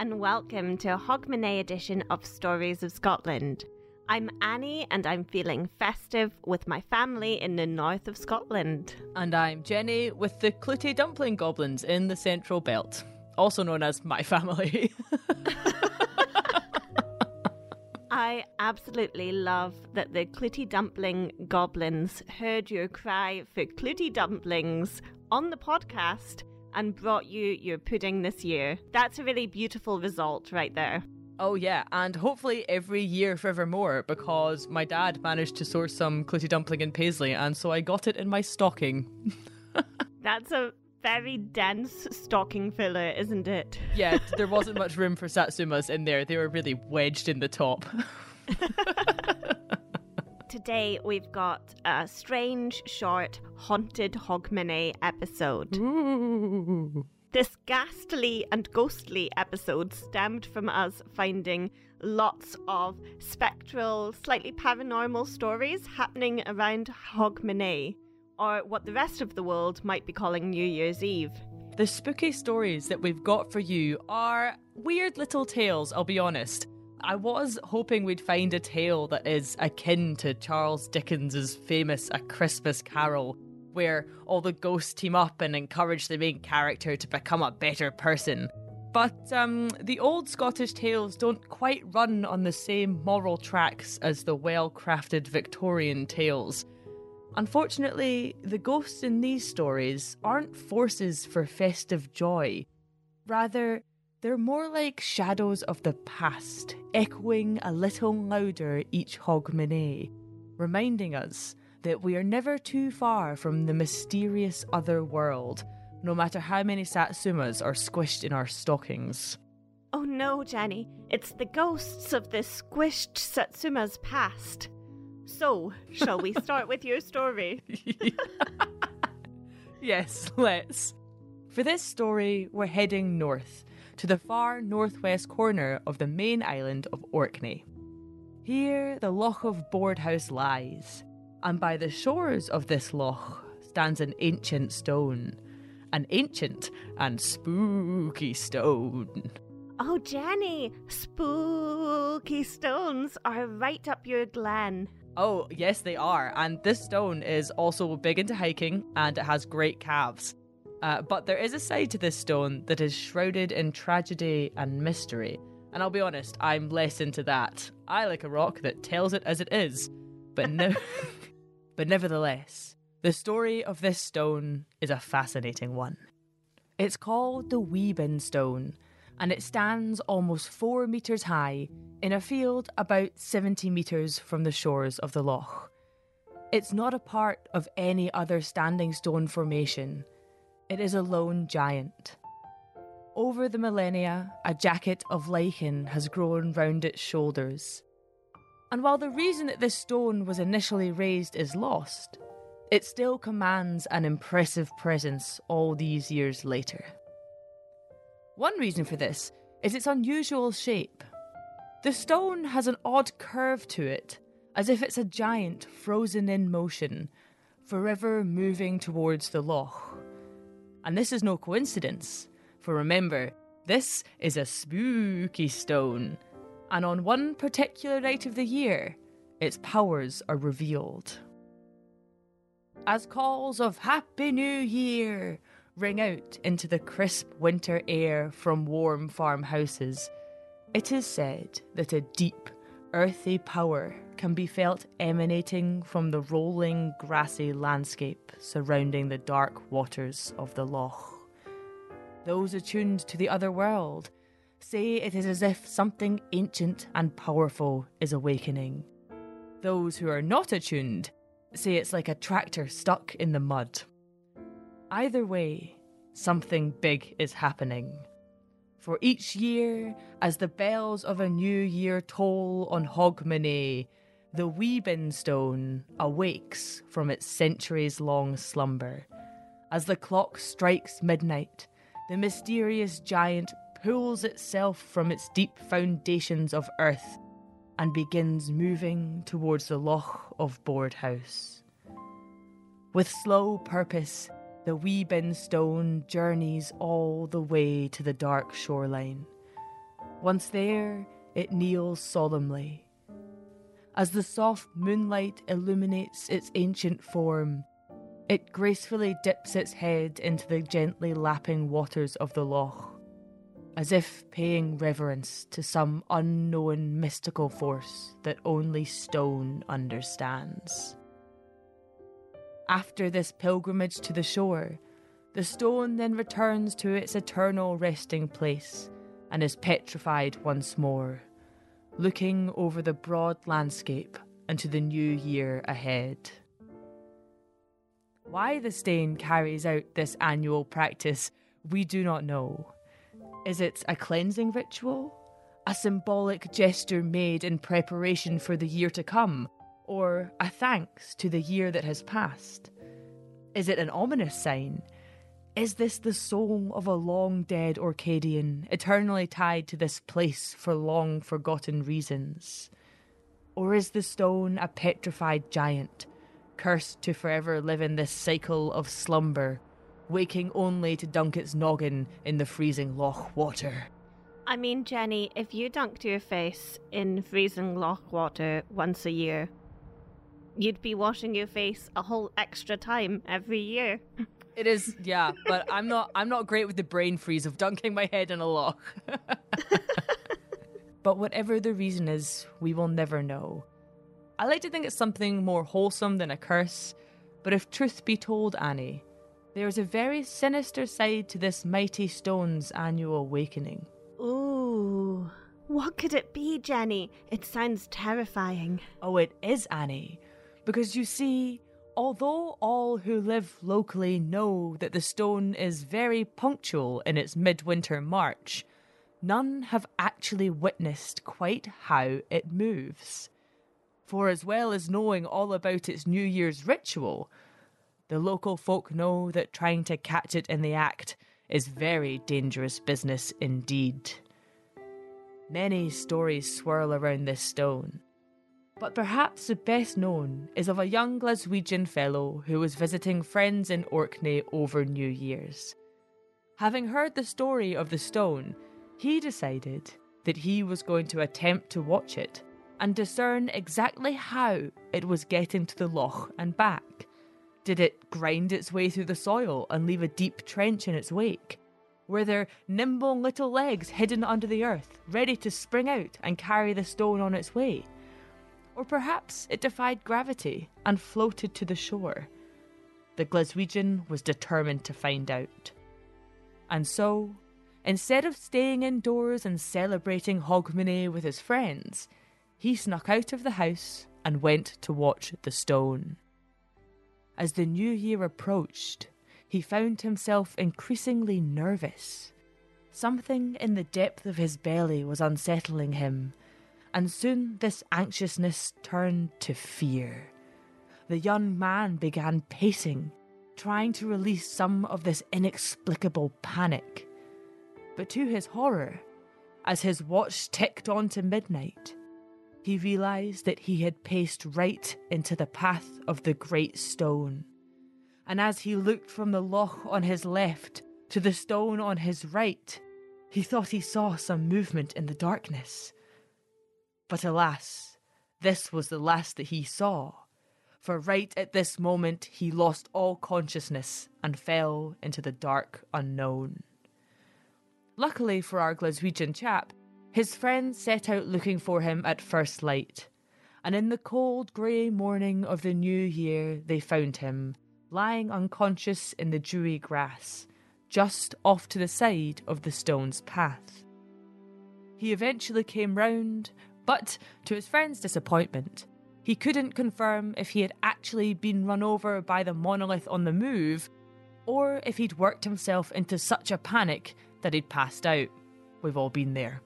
and welcome to a Hogmanay edition of Stories of Scotland. I'm Annie and I'm feeling festive with my family in the north of Scotland. And I'm Jenny with the Clootie Dumpling Goblins in the Central Belt, also known as my family. I absolutely love that the Clootie Dumpling Goblins heard your cry for Clootie Dumplings on the podcast and brought you your pudding this year. That's a really beautiful result right there. Oh, yeah, and hopefully every year forevermore because my dad managed to source some Clootie Dumpling in Paisley, and so I got it in my stocking. That's a very dense stocking filler, isn't it? Yeah, there wasn't much room for satsumas in there. They were really wedged in the top. Today we've got a strange, short, haunted Hogmanay episode. Ooh. This ghastly and ghostly episode stemmed from us finding lots of spectral, slightly paranormal stories happening around Hogmanay, or what the rest of the world might be calling New Year's Eve. The spooky stories that we've got for you are weird little tales, I'll be honest. I was hoping we'd find a tale that is akin to Charles Dickens's famous A Christmas Carol, where all the ghosts team up and encourage the main character to become a better person. But um, the old Scottish tales don't quite run on the same moral tracks as the well crafted Victorian tales. Unfortunately, the ghosts in these stories aren't forces for festive joy. Rather, they're more like shadows of the past, echoing a little louder each Hogmanay, reminding us that we are never too far from the mysterious other world, no matter how many satsumas are squished in our stockings. Oh no, Jenny, it's the ghosts of the squished Satsuma's past. So, shall we start with your story? yes, let's. For this story, we're heading north to the far northwest corner of the main island of Orkney. Here, the Loch of Boardhouse lies, and by the shores of this loch stands an ancient stone. An ancient and spooky stone. Oh, Jenny, spooky stones are right up your glen. Oh, yes, they are. And this stone is also big into hiking and it has great calves. Uh, but there is a side to this stone that is shrouded in tragedy and mystery. And I'll be honest, I'm less into that. I like a rock that tells it as it is. But no But nevertheless, the story of this stone is a fascinating one. It's called the Weeben Stone, and it stands almost four metres high in a field about 70 metres from the shores of the loch. It's not a part of any other standing stone formation. It is a lone giant. Over the millennia, a jacket of lichen has grown round its shoulders. And while the reason that this stone was initially raised is lost, it still commands an impressive presence all these years later. One reason for this is its unusual shape. The stone has an odd curve to it, as if it's a giant frozen in motion, forever moving towards the loch. And this is no coincidence, for remember, this is a spooky stone, and on one particular night of the year, its powers are revealed. As calls of Happy New Year ring out into the crisp winter air from warm farmhouses, it is said that a deep, earthy power can be felt emanating from the rolling, grassy landscape surrounding the dark waters of the loch. Those attuned to the other world say it is as if something ancient and powerful is awakening. Those who are not attuned say it's like a tractor stuck in the mud. Either way, something big is happening. For each year, as the bells of a new year toll on Hogmanay, the Weeben stone awakes from its centuries long slumber. As the clock strikes midnight, the mysterious giant pulls itself from its deep foundations of earth and begins moving towards the Loch of Boardhouse. With slow purpose, the Weeben stone journeys all the way to the dark shoreline. Once there, it kneels solemnly. As the soft moonlight illuminates its ancient form, it gracefully dips its head into the gently lapping waters of the loch, as if paying reverence to some unknown mystical force that only stone understands. After this pilgrimage to the shore, the stone then returns to its eternal resting place and is petrified once more, looking over the broad landscape into the new year ahead. Why the stain carries out this annual practice, we do not know. Is it a cleansing ritual? A symbolic gesture made in preparation for the year to come? Or a thanks to the year that has passed? Is it an ominous sign? Is this the soul of a long dead Orcadian, eternally tied to this place for long forgotten reasons? Or is the stone a petrified giant, cursed to forever live in this cycle of slumber, waking only to dunk its noggin in the freezing loch water? I mean, Jenny, if you dunked your face in freezing loch water once a year, you'd be washing your face a whole extra time every year. It is, yeah, but I'm not. I'm not great with the brain freeze of dunking my head in a loch. but whatever the reason is, we will never know. I like to think it's something more wholesome than a curse, but if truth be told, Annie, there is a very sinister side to this mighty stone's annual awakening. Ooh, what could it be, Jenny? It sounds terrifying. Oh, it is, Annie. Because you see, although all who live locally know that the stone is very punctual in its midwinter march, none have actually witnessed quite how it moves. For as well as knowing all about its New Year's ritual, the local folk know that trying to catch it in the act is very dangerous business indeed. Many stories swirl around this stone, but perhaps the best known is of a young Glaswegian fellow who was visiting friends in Orkney over New Year's. Having heard the story of the stone, he decided that he was going to attempt to watch it and discern exactly how it was getting to the loch and back. Did it grind its way through the soil and leave a deep trench in its wake? Were there nimble little legs hidden under the earth, ready to spring out and carry the stone on its way? Or perhaps it defied gravity and floated to the shore? The Glaswegian was determined to find out. And so, instead of staying indoors and celebrating Hogmanay with his friends, he snuck out of the house and went to watch the stone. As the new year approached, he found himself increasingly nervous. Something in the depth of his belly was unsettling him, and soon this anxiousness turned to fear. The young man began pacing, trying to release some of this inexplicable panic. But to his horror, as his watch ticked on to midnight, he realised that he had paced right into the path of the great stone. And as he looked from the loch on his left to the stone on his right, he thought he saw some movement in the darkness. But alas, this was the last that he saw, for right at this moment he lost all consciousness and fell into the dark unknown. Luckily for our Glaswegian chap, his friends set out looking for him at first light, and in the cold grey morning of the new year they found him, lying unconscious in the dewy grass, just off to the side of the stone's path. He eventually came round, but to his friend's disappointment, he couldn't confirm if he had actually been run over by the monolith on the move, or if he'd worked himself into such a panic that he'd passed out. We've all been there.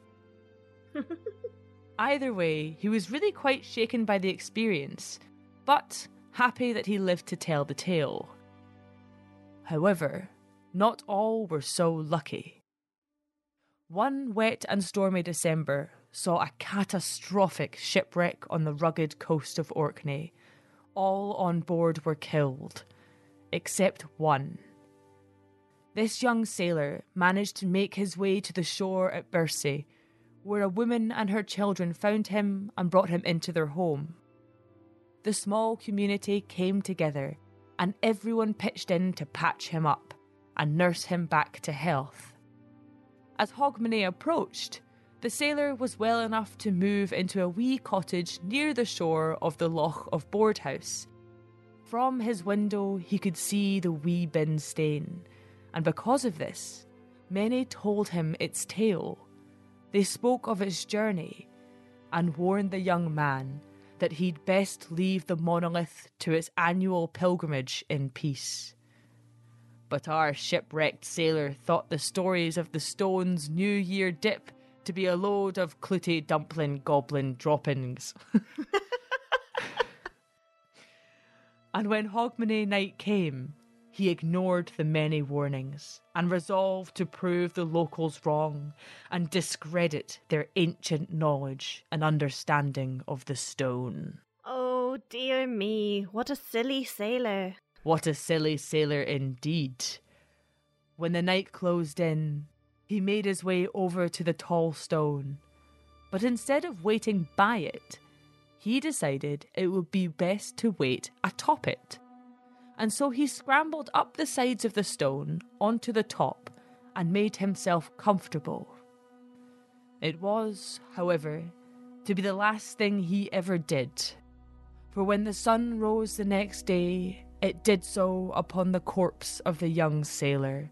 Either way, he was really quite shaken by the experience, but happy that he lived to tell the tale. However, not all were so lucky. One wet and stormy December saw a catastrophic shipwreck on the rugged coast of Orkney. All on board were killed, except one. This young sailor managed to make his way to the shore at Birsay where a woman and her children found him and brought him into their home. The small community came together and everyone pitched in to patch him up and nurse him back to health. As Hogmanay approached, the sailor was well enough to move into a wee cottage near the shore of the Loch of Boardhouse. From his window, he could see the wee bin stain, and because of this, many told him its tale. They spoke of its journey and warned the young man that he'd best leave the monolith to its annual pilgrimage in peace. But our shipwrecked sailor thought the stories of the stone's New Year dip to be a load of clootie dumpling goblin droppings. and when Hogmanay night came, he ignored the many warnings and resolved to prove the locals wrong and discredit their ancient knowledge and understanding of the stone. Oh dear me, what a silly sailor. What a silly sailor indeed. When the night closed in, he made his way over to the tall stone. But instead of waiting by it, he decided it would be best to wait atop it and so he scrambled up the sides of the stone onto the top and made himself comfortable. It was, however, to be the last thing he ever did, for when the sun rose the next day, it did so upon the corpse of the young sailor.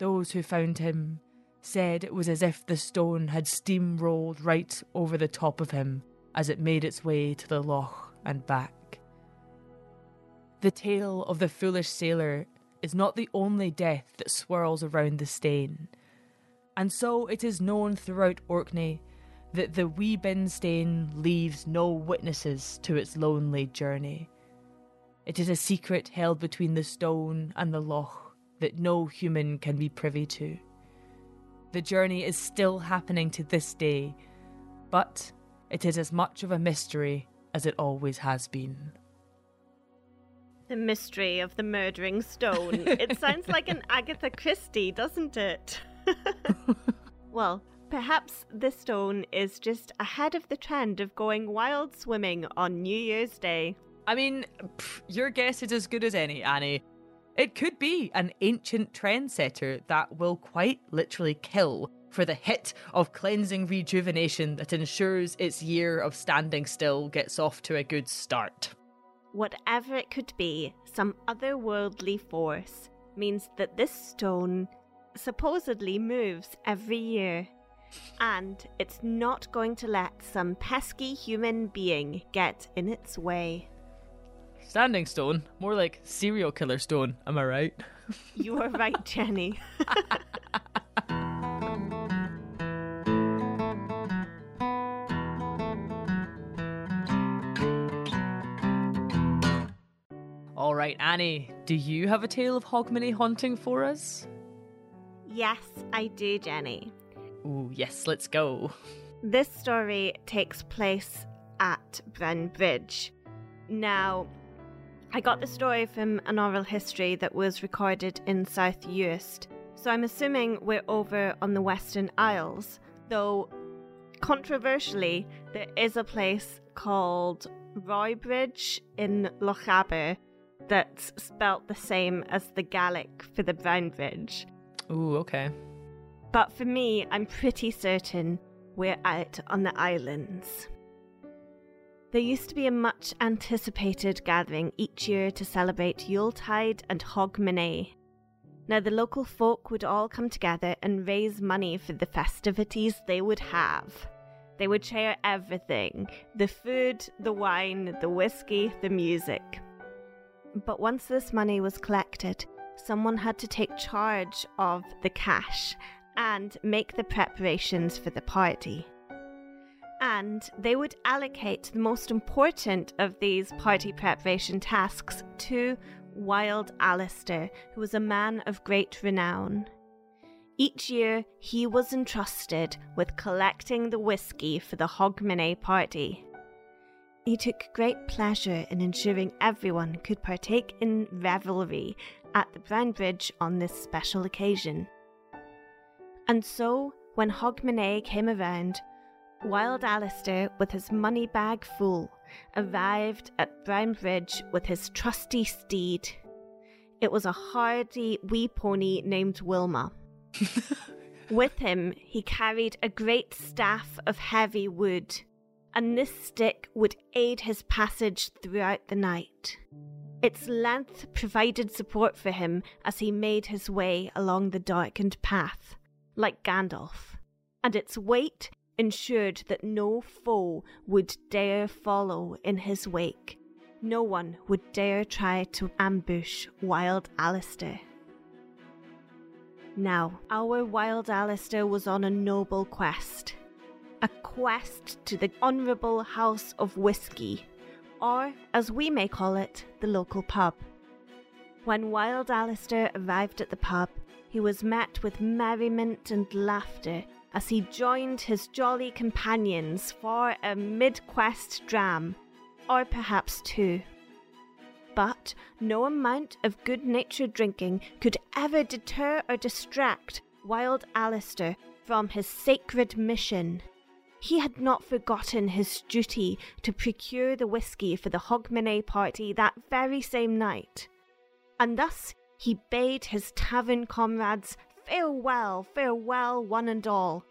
Those who found him said it was as if the stone had steamrolled right over the top of him as it made its way to the loch and back. The tale of the foolish sailor is not the only death that swirls around the stain. And so it is known throughout Orkney that the wee bin stain leaves no witnesses to its lonely journey. It is a secret held between the stone and the loch that no human can be privy to. The journey is still happening to this day, but it is as much of a mystery as it always has been. The mystery of the murdering stone. it sounds like an Agatha Christie, doesn't it? well, perhaps the stone is just ahead of the trend of going wild swimming on New Year's Day. I mean, pff, your guess is as good as any, Annie. It could be an ancient trendsetter that will quite literally kill for the hit of cleansing rejuvenation that ensures its year of standing still gets off to a good start. Whatever it could be, some otherworldly force means that this stone supposedly moves every year. And it's not going to let some pesky human being get in its way. Standing stone? More like serial killer stone, am I right? You are right, Jenny. All right, Annie, do you have a tale of Hogmanay haunting for us? yes, I do, Jenny. Ooh, yes, let's go. This story takes place at Brown Bridge. Now, I got the story from an oral history that was recorded in South Uist, so I'm assuming we're over on the Western Isles, though controversially, there is a place called Roybridge in Lochaber that's spelt the same as the Gaelic for the Brown Bridge. Ooh, okay. But for me, I'm pretty certain we're out on the islands. There used to be a much anticipated gathering each year to celebrate Yuletide and Hogmanay. Now, the local folk would all come together and raise money for the festivities they would have. They would share everything the food, the wine, the whiskey, the music. But once this money was collected, someone had to take charge of the cash and make the preparations for the party. And they would allocate the most important of these party preparation tasks to Wild Alistair, who was a man of great renown. Each year, he was entrusted with collecting the whiskey for the Hogmanay party. He took great pleasure in ensuring everyone could partake in revelry at the Brown Bridge on this special occasion. And so, When Hogmanay came around, Wild Alistair, with his money bag full, arrived at Brown Bridge with his trusty steed. It was a hardy wee pony named Wilma. with him, he carried a great staff of heavy wood, and this stick would aid his passage throughout the night. Its length provided support for him as he made his way along the darkened path, like Gandalf, and its weight ensured that no foe would dare follow in his wake. No one would dare try to ambush Wild Alistair. Now, our Wild Alistair was on a noble quest. A quest to the Honourable House of Whisky, or as we may call it, the local pub. When Wild Alistair arrived at the pub, he was met with merriment and laughter as he joined his jolly companions for a mid quest dram, or perhaps two. But no amount of good natured drinking could ever deter or distract Wild Alistair from his sacred mission. He had not forgotten his duty to procure the whisky for the Hogmanay party that very same night. And thus he bade his tavern comrades farewell, farewell, one and all.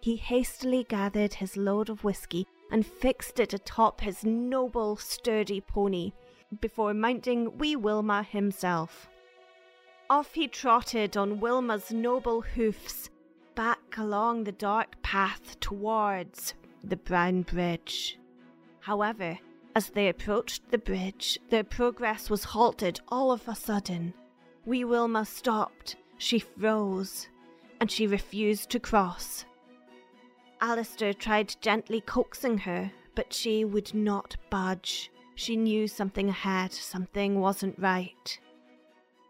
He hastily gathered his load of whisky and fixed it atop his noble, sturdy pony before mounting wee Wilma himself. Off he trotted on Wilma's noble hoofs back along the dark path towards the Brown Bridge. However, as they approached the bridge, their progress was halted all of a sudden. Wee Wilma stopped, she froze, and she refused to cross. Alistair tried gently coaxing her, but she would not budge. She knew something ahead, something wasn't right.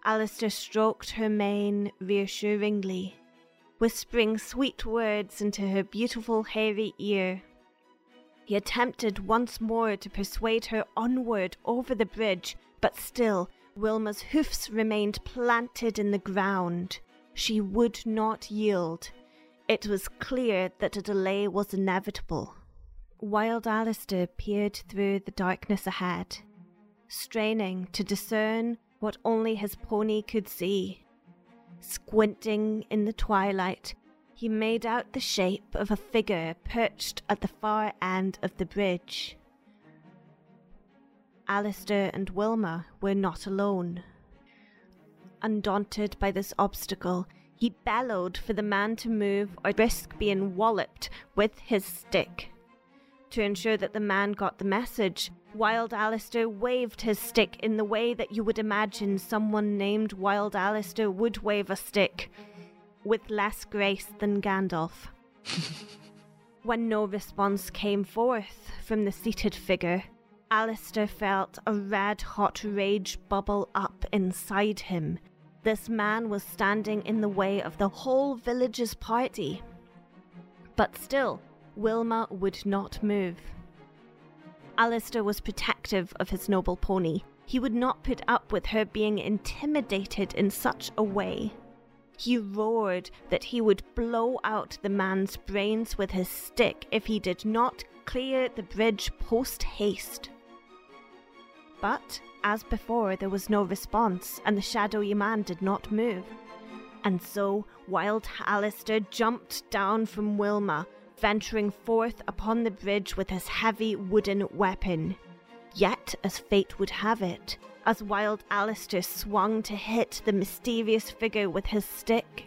Alistair stroked her mane reassuringly, whispering sweet words into her beautiful hairy ear. He attempted once more to persuade her onward over the bridge, but still Wilma's hoofs remained planted in the ground. She would not yield. It was clear that a delay was inevitable. Wild Alistair peered through the darkness ahead, straining to discern what only his pony could see. Squinting in the twilight, he made out the shape of a figure perched at the far end of the bridge. Alistair and Wilma were not alone. Undaunted by this obstacle, he bellowed for the man to move or risk being walloped with his stick. To ensure that the man got the message, Wild Alistair waved his stick in the way that you would imagine someone named Wild Alistair would wave a stick, with less grace than Gandalf. when no response came forth from the seated figure, Alistair felt a red hot rage bubble up inside him this man was standing in the way of the whole village's party. But still, Wilma would not move. Alistair was protective of his noble pony. He would not put up with her being intimidated in such a way. He roared that he would blow out the man's brains with his stick if he did not clear the bridge post haste. But as before, there was no response, and the shadowy man did not move. And so Wild Alistair jumped down from Wilma, venturing forth upon the bridge with his heavy wooden weapon. Yet, as fate would have it, as Wild Alistair swung to hit the mysterious figure with his stick,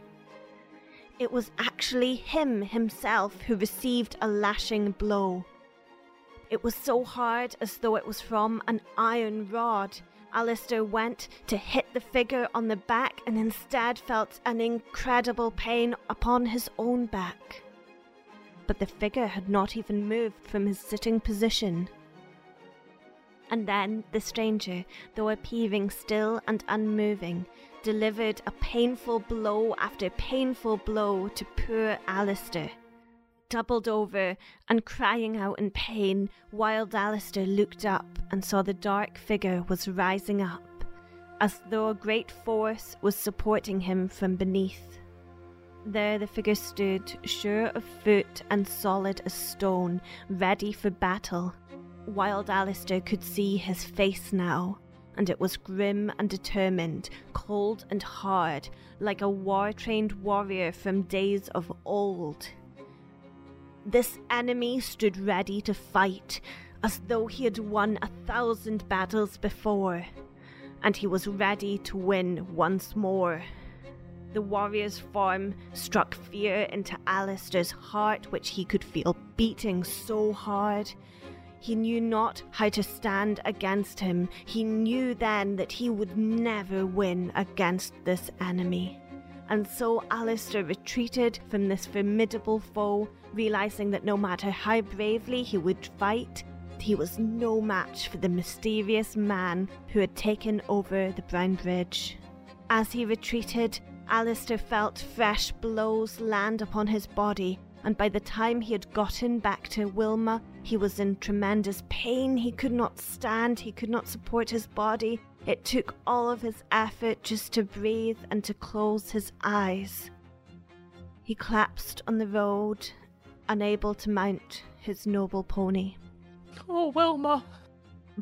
it was actually him himself who received a lashing blow. It was so hard as though it was from an iron rod. Alistair went to hit the figure on the back and instead felt an incredible pain upon his own back. But the figure had not even moved from his sitting position. And then the stranger, though appearing still and unmoving, delivered a painful blow after painful blow to poor Alistair doubled over and crying out in pain, Wild Alistair looked up and saw the dark figure was rising up, as though a great force was supporting him from beneath. There the figure stood, sure of foot and solid as stone, ready for battle. Wild Alistair could see his face now, and it was grim and determined, cold and hard, like a war trained warrior from days of old. This enemy stood ready to fight, as though he had won a thousand battles before, and he was ready to win once more. The warrior's form struck fear into Alistair's heart, which he could feel beating so hard. He knew not how to stand against him. He knew then that he would never win against this enemy. And so Alistair retreated from this formidable foe, realizing that no matter how bravely he would fight, he was no match for the mysterious man who had taken over the Brown Bridge. As he retreated, Alistair felt fresh blows land upon his body, and by the time he had gotten back to Wilma, he was in tremendous pain. He could not stand, he could not support his body. It took all of his effort just to breathe and to close his eyes. He collapsed on the road, unable to mount his noble pony. Oh, Wilma!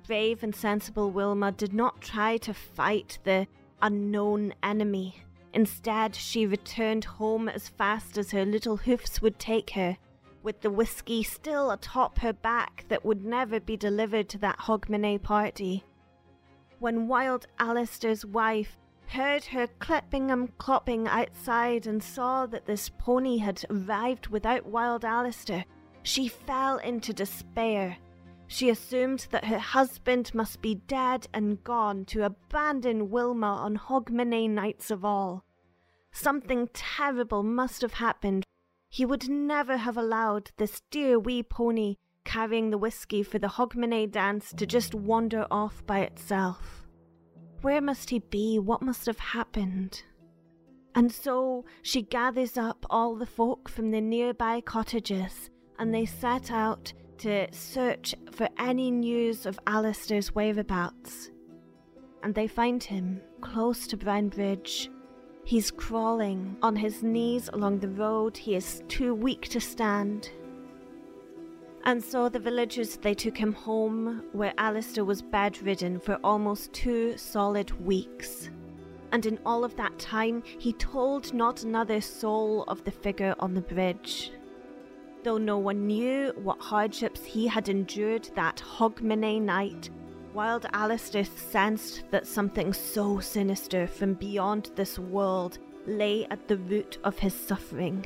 Brave and sensible Wilma did not try to fight the unknown enemy. Instead, she returned home as fast as her little hoofs would take her, with the whisky still atop her back that would never be delivered to that Hogmanay party. When Wild Alistair's wife heard her clipping and clopping outside and saw that this pony had arrived without Wild Alistair, she fell into despair. She assumed that her husband must be dead and gone to abandon Wilma on Hogmanay nights of all. Something terrible must have happened. He would never have allowed this dear wee pony carrying the whisky for the Hogmanay dance to just wander off by itself. Where must he be? What must have happened? And so she gathers up all the folk from the nearby cottages, and they set out to search for any news of Alistair's whereabouts. And they find him close to Brown Bridge. He's crawling on his knees along the road. He is too weak to stand. And so the villagers they took him home where Alistair was bedridden for almost two solid weeks. And in all of that time he told not another soul of the figure on the bridge. Though no one knew what hardships he had endured that Hogmanay night, Wild Alistair sensed that something so sinister from beyond this world lay at the root of his suffering.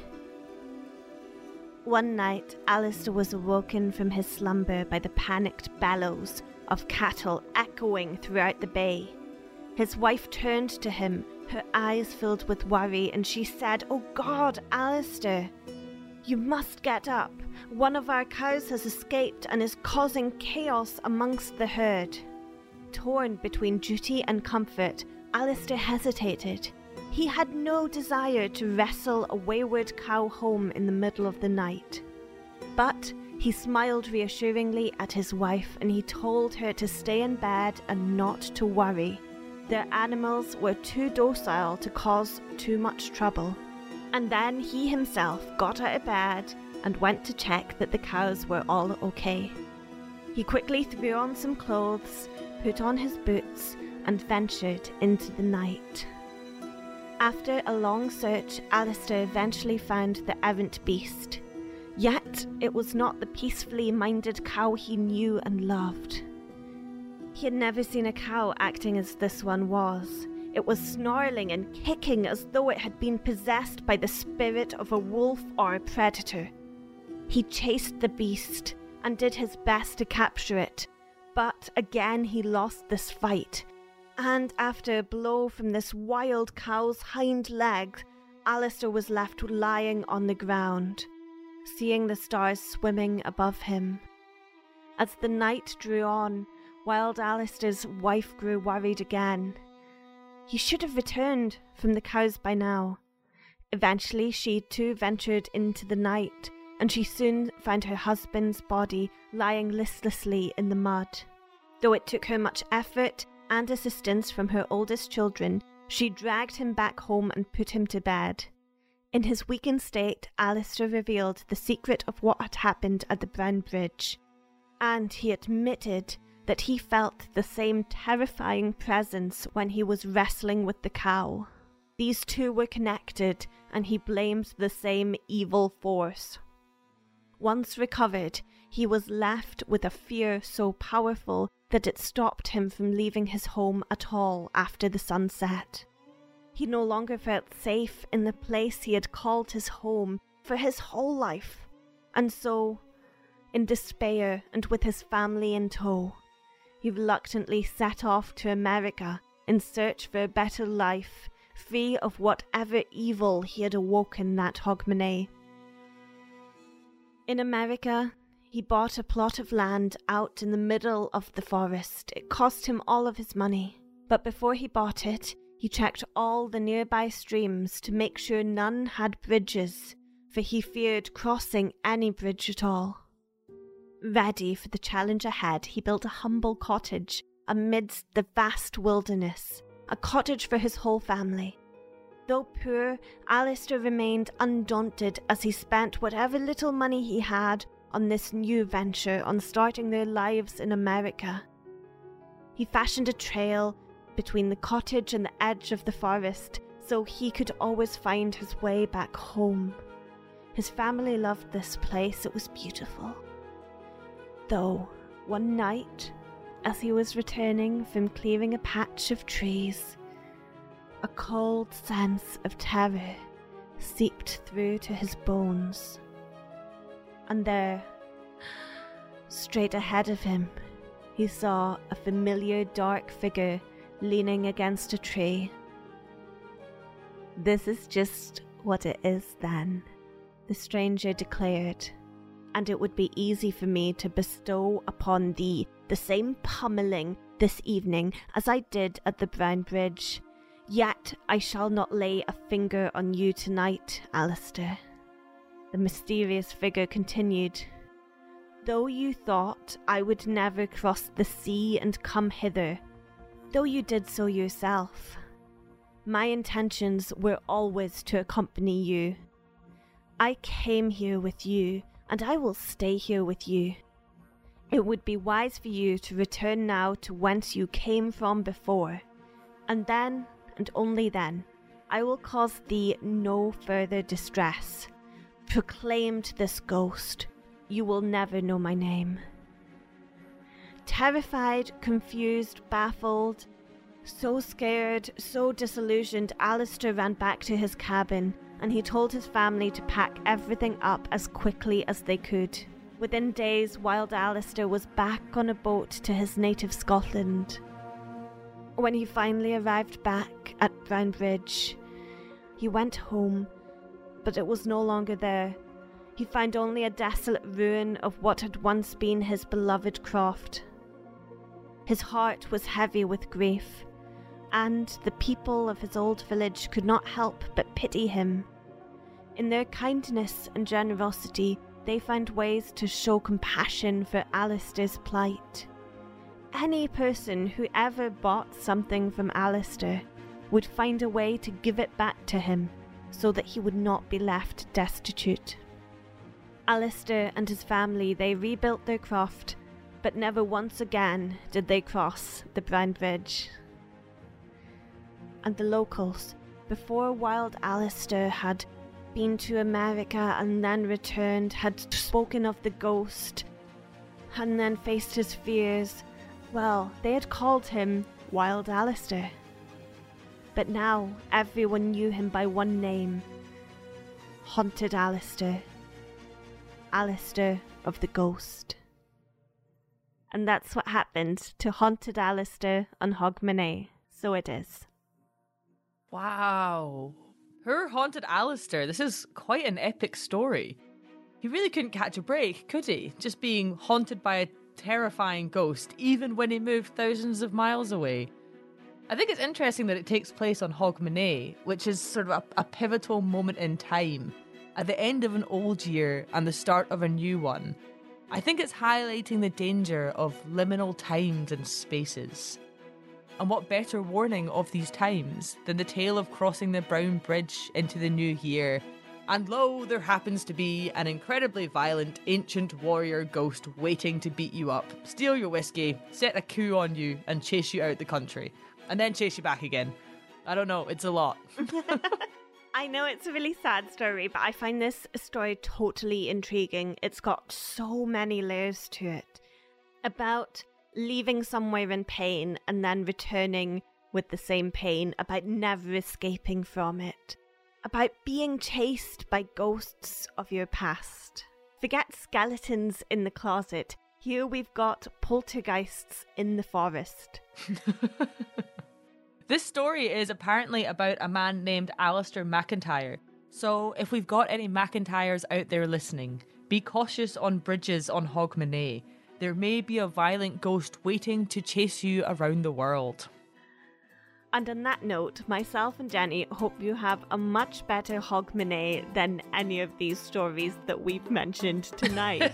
One night, Alistair was awoken from his slumber by the panicked bellows of cattle echoing throughout the bay. His wife turned to him, her eyes filled with worry, and she said, Oh God, Alistair, you must get up. One of our cows has escaped and is causing chaos amongst the herd. Torn between duty and comfort, Alistair hesitated. He had no desire to wrestle a wayward cow home in the middle of the night. But he smiled reassuringly at his wife and he told her to stay in bed and not to worry. Their animals were too docile to cause too much trouble. And then he himself got out of bed and went to check that the cows were all okay. He quickly threw on some clothes, put on his boots, and ventured into the night. After a long search, Alistair eventually found the errant beast. Yet it was not the peacefully minded cow he knew and loved. He had never seen a cow acting as this one was. It was snarling and kicking as though it had been possessed by the spirit of a wolf or a predator. He chased the beast and did his best to capture it, but again he lost this fight. And after a blow from this wild cow's hind leg, Alistair was left lying on the ground, seeing the stars swimming above him. As the night drew on, Wild Alistair's wife grew worried again. He should have returned from the cows by now. Eventually, she too ventured into the night, and she soon found her husband's body lying listlessly in the mud. Though it took her much effort and assistance from her oldest children, she dragged him back home and put him to bed. In his weakened state, Alistair revealed the secret of what had happened at the Brown Bridge, and he admitted that he felt the same terrifying presence when he was wrestling with the cow. These two were connected, and he blamed the same evil force. Once recovered, he was left with a fear so powerful that it stopped him from leaving his home at all after the sunset. He no longer felt safe in the place he had called his home for his whole life, and so, in despair and with his family in tow, he reluctantly set off to America in search for a better life, free of whatever evil he had awoken that Hogmanay. In America, he bought a plot of land out in the middle of the forest. It cost him all of his money. But before he bought it, he checked all the nearby streams to make sure none had bridges, for he feared crossing any bridge at all. Ready for the challenge ahead, he built a humble cottage amidst the vast wilderness, a cottage for his whole family. Though poor, Alistair remained undaunted as he spent whatever little money he had on this new venture on starting their lives in America. He fashioned a trail between the cottage and the edge of the forest so he could always find his way back home. His family loved this place, it was beautiful. Though, one night, as he was returning from clearing a patch of trees, a cold sense of terror seeped through to his bones. And there, straight ahead of him, he saw a familiar dark figure leaning against a tree. This is just what it is then, the stranger declared, and it would be easy for me to bestow upon thee the same pummeling this evening as I did at the Brown Bridge. Yet I shall not lay a finger on you tonight, Alistair. The mysterious figure continued. Though you thought I would never cross the sea and come hither, though you did so yourself, my intentions were always to accompany you. I came here with you, and I will stay here with you. It would be wise for you to return now to whence you came from before, and then, and only then, I will cause thee no further distress. Proclaimed this ghost, you will never know my name. Terrified, confused, baffled, so scared, so disillusioned, Alistair ran back to his cabin and he told his family to pack everything up as quickly as they could. Within days, Wild Alistair was back on a boat to his native Scotland. When he finally arrived back at Brown Bridge, he went home, but it was no longer there. He found only a desolate ruin of what had once been his beloved croft. His heart was heavy with grief, and the people of his old village could not help but pity him. In their kindness and generosity, they found ways to show compassion for Alistair's plight. Any person who ever bought something from Alistair would find a way to give it back to him so that he would not be left destitute. Alistair and his family they rebuilt their croft, but never once again did they cross the Brown Bridge. And the locals, before Wild Alistair had been to America and then returned, had spoken of the ghost, and then faced his fears, well, they had called him Wild Alistair. But now everyone knew him by one name Haunted Alistair. Alistair of the Ghost. And that's what happened to Haunted Alistair on Hogmanay. So it is. Wow. Her Haunted Alistair. This is quite an epic story. He really couldn't catch a break, could he? Just being haunted by a terrifying ghost, even when he moved thousands of miles away. I think it's interesting that it takes place on Hogmanay, which is sort of a, a pivotal moment in time at the end of an old year and the start of a new one. I think it's highlighting the danger of liminal times and spaces. And what better warning of these times than the tale of crossing the Brown Bridge into the new year And lo, there happens to be an incredibly violent ancient warrior ghost waiting to beat you up, steal your whiskey, set a coup on you, and chase you out the country. And then chase you back again. I don't know, it's a lot. I know it's a really sad story, but I find this story totally intriguing. It's got so many layers to it. About leaving somewhere in pain and then returning with the same pain, about never escaping from it about being chased by ghosts of your past. Forget skeletons in the closet. Here we've got poltergeists in the forest. this story is apparently about a man named Alistair McIntyre. So if we've got any McIntyres out there listening, be cautious on bridges on Hogmanay. There may be a violent ghost waiting to chase you around the world. And on that note, myself and Jenny hope you have a much better Hogmanay than any of these stories that we've mentioned tonight.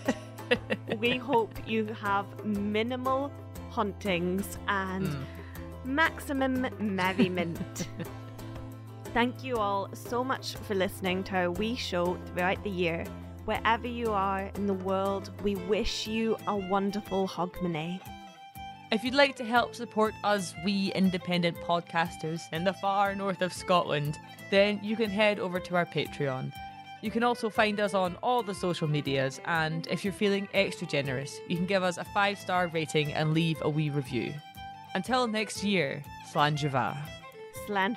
we hope you have minimal hauntings and mm. Maximum merriment. Thank you all so much for listening to our wee show throughout the year. Wherever you are in the world, we wish you a wonderful Hogmanay. If you'd like to help support us, we independent podcasters in the far north of Scotland, then you can head over to our Patreon. You can also find us on all the social medias, and if you're feeling extra generous, you can give us a five star rating and leave a wee review. Until next year, Slàinte mhath. Slán